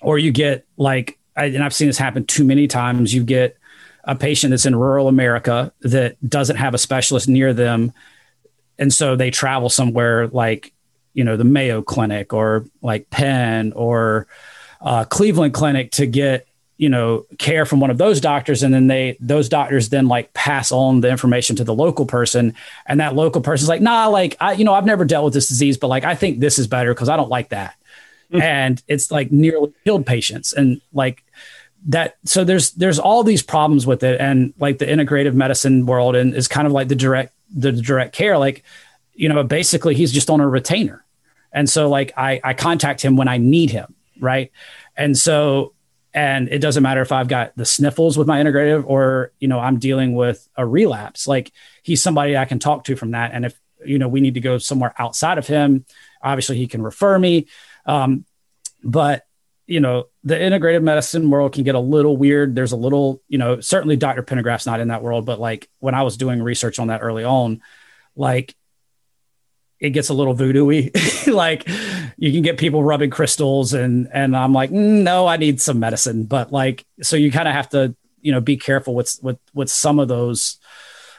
or you get like and I've seen this happen too many times, you get a patient that's in rural America that doesn't have a specialist near them. And so they travel somewhere like you know the Mayo Clinic or like Penn or uh, Cleveland Clinic to get you know care from one of those doctors. And then they those doctors then like pass on the information to the local person. And that local person's like nah like i you know i've never dealt with this disease but like i think this is better because i don't like that. Mm-hmm. and it's like nearly killed patients. And like that so there's there's all these problems with it. And like the integrative medicine world and is kind of like the direct the direct care. Like you know basically he's just on a retainer and so like I, I contact him when I need him. Right. And so, and it doesn't matter if I've got the sniffles with my integrative or, you know, I'm dealing with a relapse, like he's somebody I can talk to from that. And if, you know, we need to go somewhere outside of him, obviously he can refer me. Um, but you know, the integrative medicine world can get a little weird. There's a little, you know, certainly Dr. Pendergraph's not in that world, but like when I was doing research on that early on, like it gets a little voodoo-y. [laughs] like you can get people rubbing crystals and and I'm like, mm, no, I need some medicine. But like, so you kind of have to, you know, be careful with with with some of those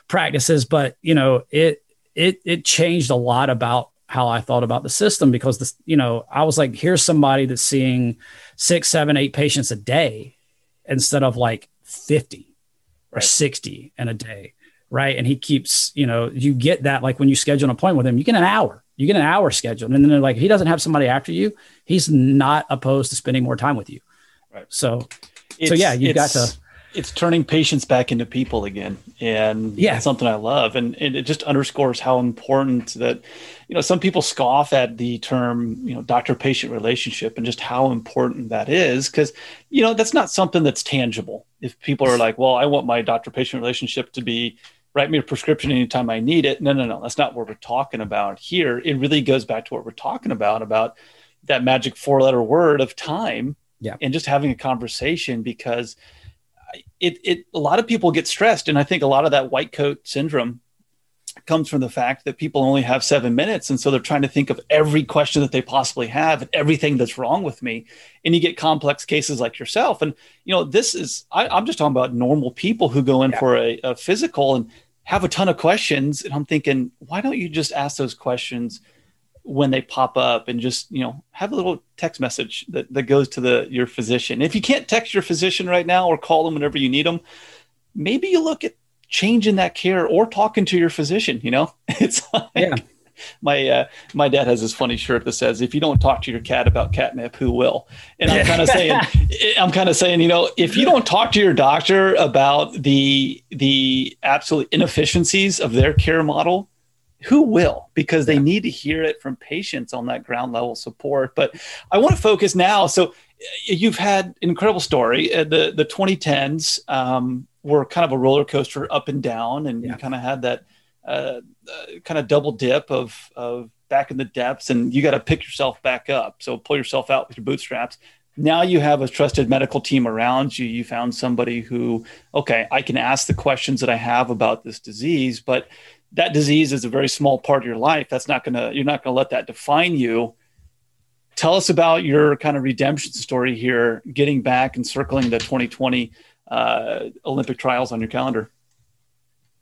practices. But you know, it it it changed a lot about how I thought about the system because this, you know, I was like, here's somebody that's seeing six, seven, eight patients a day instead of like 50 or 60 in a day right? And he keeps, you know, you get that like when you schedule an appointment with him, you get an hour, you get an hour scheduled, and then they're like, he doesn't have somebody after you. He's not opposed to spending more time with you. Right. So, it's, so yeah, you got to. It's turning patients back into people again, and yeah, something I love, and, and it just underscores how important that, you know, some people scoff at the term, you know, doctor-patient relationship, and just how important that is, because, you know, that's not something that's tangible. If people are like, well, I want my doctor-patient relationship to be write me a prescription anytime I need it. No, no, no. That's not what we're talking about here. It really goes back to what we're talking about, about that magic four letter word of time yeah. and just having a conversation because it, it a lot of people get stressed, and I think a lot of that white coat syndrome comes from the fact that people only have seven minutes. And so they're trying to think of every question that they possibly have and everything that's wrong with me. And you get complex cases like yourself. And, you know, this is, I, am just talking about normal people who go in yeah. for a, a physical and have a ton of questions. And I'm thinking, why don't you just ask those questions when they pop up and just, you know, have a little text message that, that goes to the, your physician. If you can't text your physician right now or call them whenever you need them, maybe you look at changing that care or talking to your physician you know [laughs] it's like, yeah my uh, my dad has this funny shirt that says if you don't talk to your cat about catnip who will? And i'm kind of saying [laughs] i'm kind of saying you know if you don't talk to your doctor about the the absolute inefficiencies of their care model who will? Because they need to hear it from patients on that ground level support. But i want to focus now. So you've had an incredible story. Uh, the the 2010s um, were kind of a roller coaster up and down, and yeah. you kind of had that uh, uh, kind of double dip of of back in the depths, and you got to pick yourself back up. So pull yourself out with your bootstraps. Now you have a trusted medical team around you. You found somebody who, okay, I can ask the questions that I have about this disease, but that disease is a very small part of your life. That's not gonna you're not gonna let that define you. Tell us about your kind of redemption story here, getting back and circling the 2020 uh, Olympic trials on your calendar?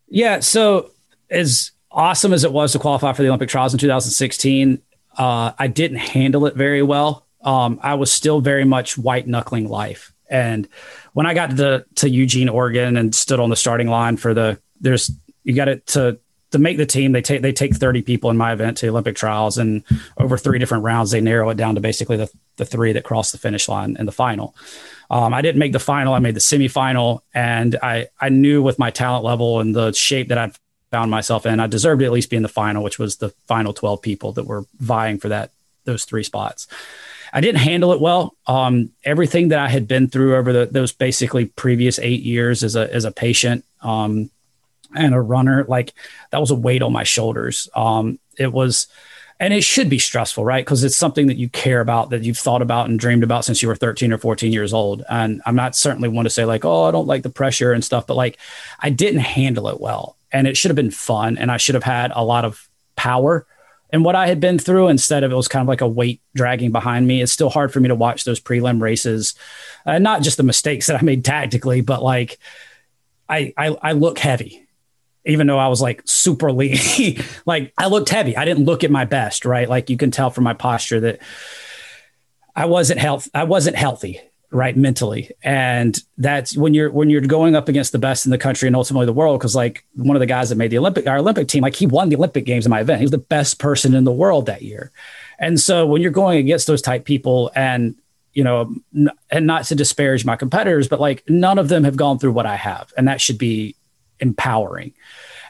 Yeah. So as awesome as it was to qualify for the Olympic trials in 2016, uh, I didn't handle it very well. Um, I was still very much white knuckling life. And when I got to, the, to Eugene, Oregon, and stood on the starting line for the there's you got it to to make the team. They take they take 30 people in my event to Olympic trials, and over three different rounds, they narrow it down to basically the the three that cross the finish line in the final. Um, I didn't make the final. I made the semifinal, and I I knew with my talent level and the shape that I'd found myself in, I deserved to at least be in the final, which was the final twelve people that were vying for that those three spots. I didn't handle it well. Um, everything that I had been through over the, those basically previous eight years as a as a patient um, and a runner, like that was a weight on my shoulders. Um, it was and it should be stressful, right? Because it's something that you care about, that you've thought about and dreamed about since you were 13 or 14 years old. And I'm not certainly one to say like, oh, I don't like the pressure and stuff, but like I didn't handle it well. And it should have been fun. And I should have had a lot of power in what I had been through instead of it was kind of like a weight dragging behind me. It's still hard for me to watch those prelim races, uh, not just the mistakes that I made tactically, but like I, I, I look heavy even though I was like super lean, [laughs] like I looked heavy. I didn't look at my best, right? Like you can tell from my posture that I wasn't health. I wasn't healthy, right, mentally. And that's when you're when you're going up against the best in the country and ultimately the world. Because like one of the guys that made the Olympic our Olympic team, like he won the Olympic games in my event. He was the best person in the world that year. And so when you're going against those type people and you know, and not to disparage my competitors, but like none of them have gone through what I have, and that should be empowering.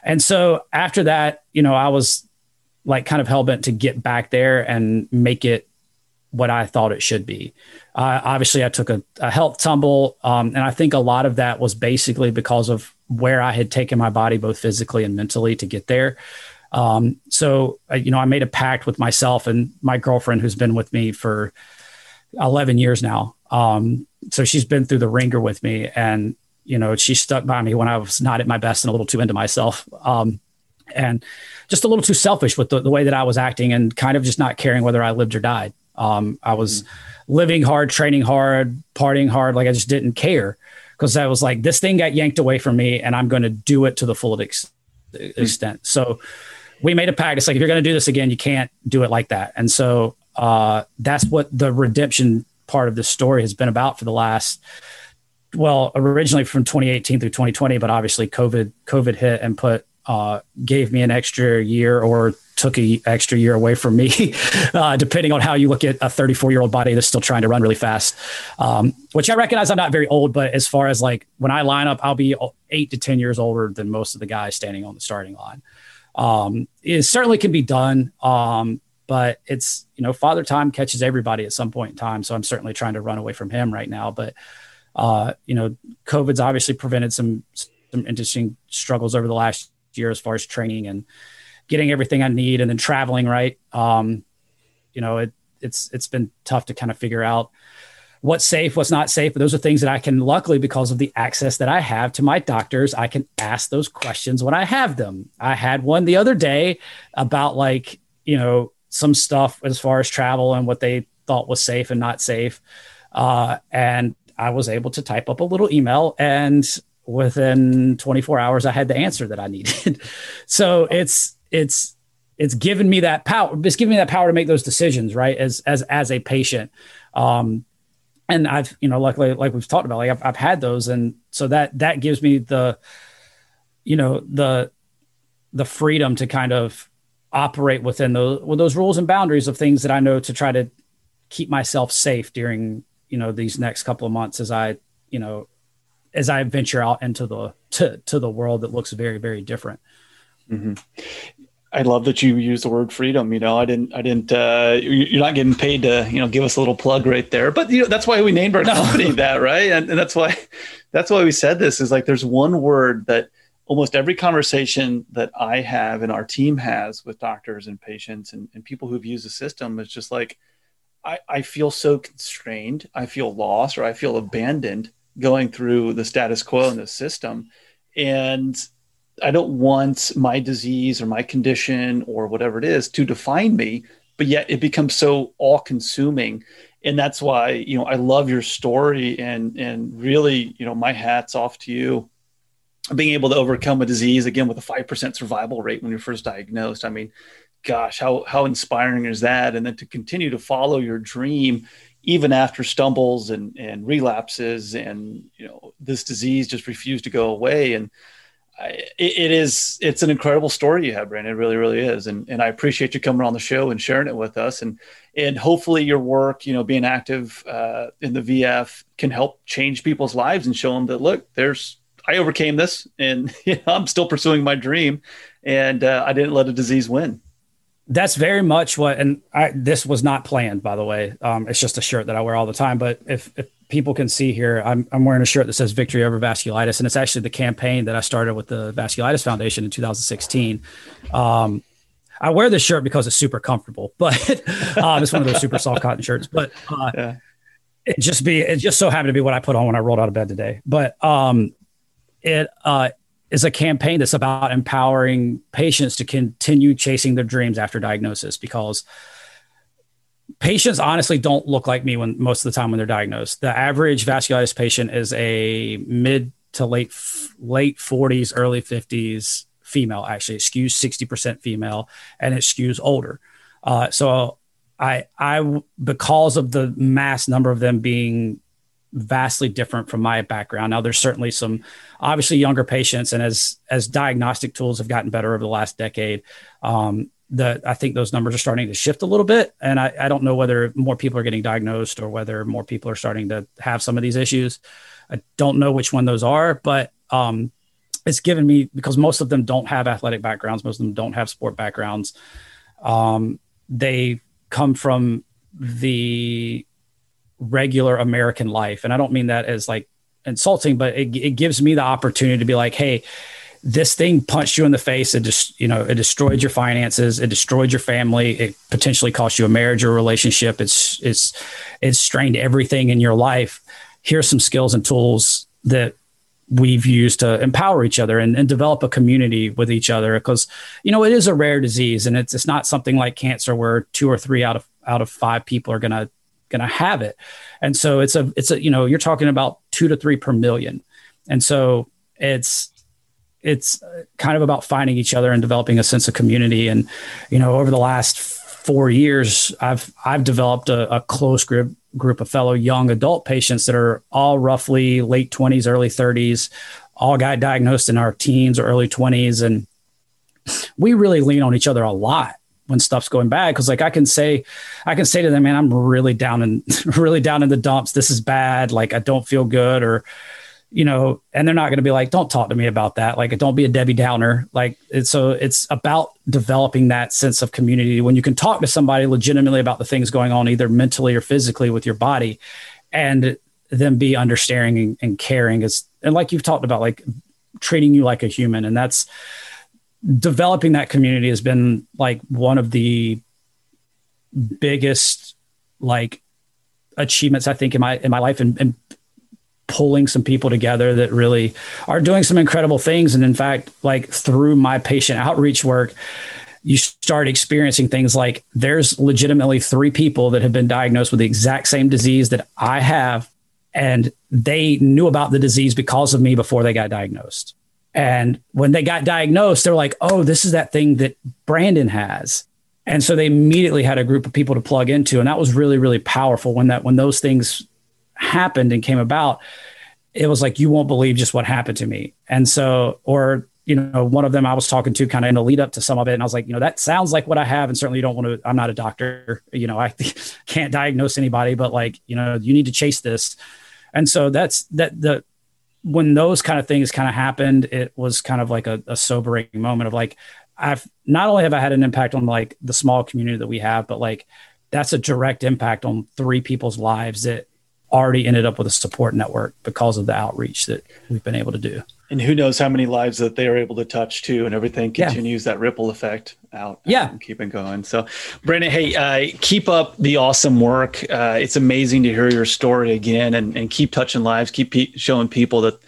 And so after that, you know, I was like kind of hell bent to get back there and make it what I thought it should be. Uh, obviously, I took a, a health tumble, um, and I think a lot of that was basically because of where I had taken my body, both physically and mentally, to get there. Um, so, uh, you know, I made a pact with myself and my girlfriend, who's been with me for 11 years now. Um, so she's been through the ringer with me, and you know, she stuck by me when I was not at my best and a little too into myself. Um, and just a little too selfish with the, the, way that I was acting and kind of just not caring whether I lived or died. Um, I was mm. living hard, training hard, partying hard. Like I just didn't care because I was like, this thing got yanked away from me and I'm going to do it to the full ex- mm. extent. So we made a pact. It's like, if you're going to do this again, you can't do it like that. And so uh, that's what the redemption part of the story has been about for the last well, originally from 2018 through 2020, but obviously COVID COVID hit and put uh, gave me an extra year or took a extra year away from me, [laughs] uh, depending on how you look at a 34 year old body that's still trying to run really fast. Um, which I recognize I'm not very old, but as far as like when I line up, I'll be eight to 10 years older than most of the guys standing on the starting line. Um, it certainly can be done. Um, but it's, you know, father time catches everybody at some point in time. So I'm certainly trying to run away from him right now, but uh, you know, COVID's obviously prevented some some interesting struggles over the last year as far as training and getting everything I need, and then traveling. Right, um, you know, it it's it's been tough to kind of figure out what's safe, what's not safe. But those are things that I can, luckily, because of the access that I have to my doctors, I can ask those questions when I have them. I had one the other day about like, you know, some stuff as far as travel and what they thought was safe and not safe. Uh, and I was able to type up a little email and within 24 hours I had the answer that I needed. [laughs] so it's it's it's given me that power. It's given me that power to make those decisions, right? As as as a patient. Um, and I've, you know, luckily, like we've talked about, like I've, I've had those. And so that, that gives me the, you know, the, the freedom to kind of operate within those, with those rules and boundaries of things that I know to try to keep myself safe during, you know, these next couple of months as I, you know, as I venture out into the, to, to the world that looks very, very different. Mm-hmm. I love that you use the word freedom. You know, I didn't, I didn't, uh, you're not getting paid to, you know, give us a little plug right there, but you know, that's why we named our company [laughs] that, right. And, and that's why, that's why we said this is like, there's one word that almost every conversation that I have and our team has with doctors and patients and, and people who've used the system is just like, I, I feel so constrained. I feel lost or I feel abandoned going through the status quo in the system. And I don't want my disease or my condition or whatever it is to define me, but yet it becomes so all consuming. And that's why, you know, I love your story and and really, you know, my hat's off to you being able to overcome a disease again with a 5% survival rate when you're first diagnosed. I mean, gosh, how how inspiring is that? And then to continue to follow your dream even after stumbles and and relapses and you know this disease just refused to go away. And it, it is it's an incredible story you have brandon. It really really is. And and i appreciate you coming on the show and sharing it with us. And and hopefully your work you know being active uh, in the vf can help change people's lives and show them that look there's i overcame this and [laughs] you know, i'm still pursuing my dream. And uh, i didn't let a disease win that's very much what and I, this was not planned by the way um, it's just a shirt that i wear all the time but if, if people can see here, I'm, I'm wearing a shirt that says victory over vasculitis. And it's actually the campaign that I started with the vasculitis foundation in 2016. Um, I wear this shirt because it's super comfortable, [laughs] but um, it's one of those super soft cotton shirts, but uh, yeah. it just be, it just so happened to be what I put on when I rolled out of bed today. But um, it uh, is a campaign that's about empowering patients to continue chasing their dreams after diagnosis because patients honestly don't look like me when most of the time when they're diagnosed. The average vasculitis patient is a mid to late late 40s, early 50s female. Actually, it skews 60% female, and it skews older. Uh, so I I because of the mass number of them being vastly different from my background. Now there's certainly some obviously younger patients, and as as diagnostic tools have gotten better over the last decade, um, that I think those numbers are starting to shift a little bit. And I, I, don't know whether more people are getting diagnosed or whether more people are starting to have some of these issues. I don't know which one those are, but um, it's given me because most of them don't have athletic backgrounds, most of them don't have sport backgrounds. Um, they come from the regular American life. And I don't mean that as like insulting, but it, it gives me the opportunity to be like, hey, this thing punched you in the face. It just, you know, it destroyed your finances. It destroyed your family. It potentially cost you a marriage or a relationship. It's, it's, it's strained everything in your life. Here's some skills and tools that we've used to empower each other and, and develop a community with each other. Because, you know, it is a rare disease and it's, it's not something like cancer where two or three out of, out of five people are going to, going to have it. And so it's a, it's a, you know, you're talking about two to three per million. And so it's, it's uh, kind of about finding each other and developing a sense of community. And you know, over the last four years, I've I've developed a, a close group group of fellow young adult patients that are all roughly late twenties, early thirties, all got diagnosed in our teens or early twenties, and we really lean on each other a lot when stuff's going bad because like i can say i can say to them man i'm really down and [laughs] really down in the dumps this is bad like i don't feel good or you know, and they're not going to be like, don't talk to me about that. Like, don't be a Debbie Downer. Like, it's, so it's about developing that sense of community when you can talk to somebody legitimately about the things going on, either mentally or physically with your body, and then be understanding and, caring. Is and like you've talked about, like treating you like a human, and that's developing that community has been like one of the biggest like achievements I think in my in my life and, and pulling some people together that really are doing some incredible things. And in fact, like through my patient outreach work, you start experiencing things like there's legitimately three people that have been diagnosed with the exact same disease that I have, and they knew about the disease because of me before they got diagnosed. And when they got diagnosed, they're like, oh, this is that thing that Brandon has. And so they immediately had a group of people to plug into. And that was really, really powerful when that when those things happened and came about, it was like, you won't believe just what happened to me. And so, or, you know, one of them I was talking to kind of in the lead up to some of it. And I was like, you know, that sounds like what I have. And certainly you don't want to, I'm not a doctor, you know, I [laughs] can't diagnose anybody, but like, you know, you need to chase this. And so that's that the, when those kind of things kind of happened, it was kind of like a, a sobering moment of like, I've not only have I had an impact on like the small community that we have, but like that's a direct impact on three people's lives that already ended up with a support network because of the outreach that we've been able to do. And who knows how many lives that they are able to touch too, and everything continues yeah. that ripple effect out. Yeah, and keep it going. So, Brandon, hey, uh, keep up the awesome work. Uh, it's amazing to hear your story again, and, and keep touching lives. Keep pe- showing people that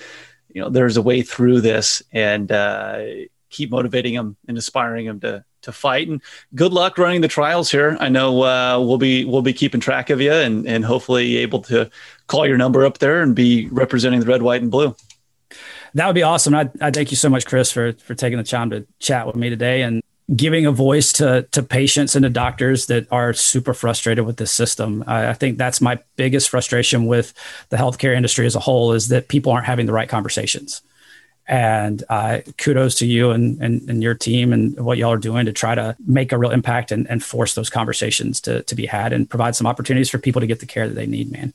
you know there's a way through this, and uh, keep motivating them and inspiring them to to fight. And good luck running the trials here. I know uh, we'll be we'll be keeping track of you and and hopefully able to call your number up there and be representing the red, white, and blue. That would be awesome. I, I thank you so much, Chris, for for taking the time to chat with me today and giving a voice to to patients and to doctors that are super frustrated with this system. I, I, think that's my biggest frustration with the healthcare industry as a whole is that people aren't having the right conversations. And uh, kudos to you and, and, and your team and what y'all are doing to try to make a real impact and, and force those conversations to, to be had and provide some opportunities for people to get the care that they need, man.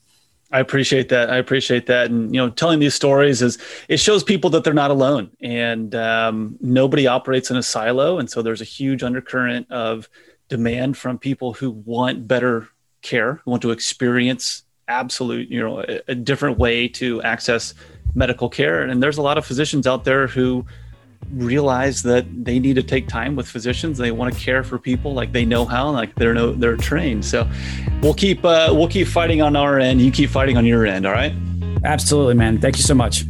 I appreciate that. I appreciate that. And, you know, telling these stories is, it shows people that they're not alone and um, nobody operates in a silo. And so there's a huge undercurrent of demand from people who want better care, who want to experience absolute, you know, a, a different way to access medical care. And there's a lot of physicians out there who realize that they need to take time with physicians. They want to care for people like they know how, like they're no, they're trained. So we'll keep uh, we'll keep fighting on our end. You keep fighting on your end. All right. Absolutely, man. Thank you so much.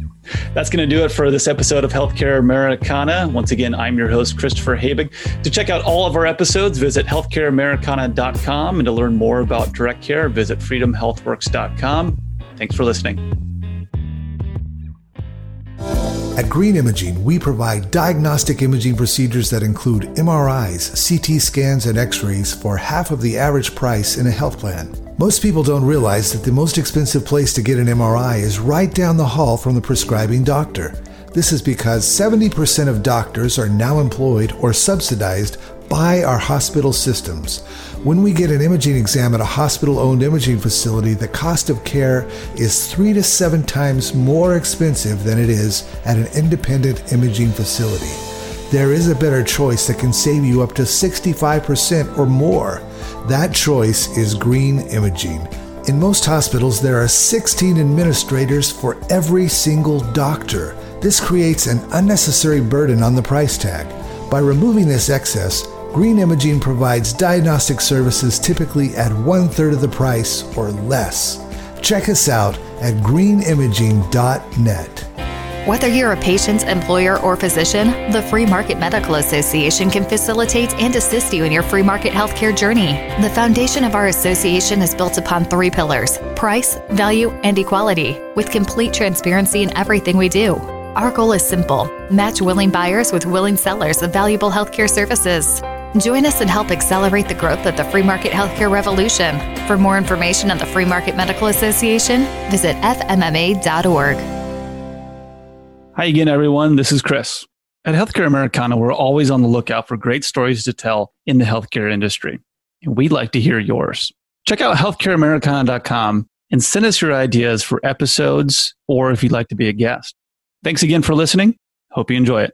That's going to do it for this episode of Healthcare Americana. Once again, I'm your host, Christopher Habig. To check out all of our episodes, visit healthcareamericana.com. And to learn more about direct care, visit freedomhealthworks.com. Thanks for listening. At Green Imaging, we provide diagnostic imaging procedures that include MRIs, CT scans, and x rays for half of the average price in a health plan. Most people don't realize that the most expensive place to get an MRI is right down the hall from the prescribing doctor. This is because 70% of doctors are now employed or subsidized by our hospital systems. When we get an imaging exam at a hospital owned imaging facility, the cost of care is three to seven times more expensive than it is at an independent imaging facility. There is a better choice that can save you up to 65% or more. That choice is Green Imaging. In most hospitals, there are 16 administrators for every single doctor. This creates an unnecessary burden on the price tag. By removing this excess, Green Imaging provides diagnostic services typically at one third of the price or less. Check us out at greenimaging.net. Whether you're a patient, employer, or physician, the Free Market Medical Association can facilitate and assist you in your free market healthcare journey. The foundation of our association is built upon three pillars price, value, and equality, with complete transparency in everything we do. Our goal is simple match willing buyers with willing sellers of valuable healthcare services. Join us and help accelerate the growth of the free market healthcare revolution. For more information on the Free Market Medical Association, visit fmma.org. Hi again, everyone. This is Chris. At Healthcare Americana, we're always on the lookout for great stories to tell in the healthcare industry. And we'd like to hear yours. Check out healthcareamericana.com and send us your ideas for episodes or if you'd like to be a guest. Thanks again for listening. Hope you enjoy it.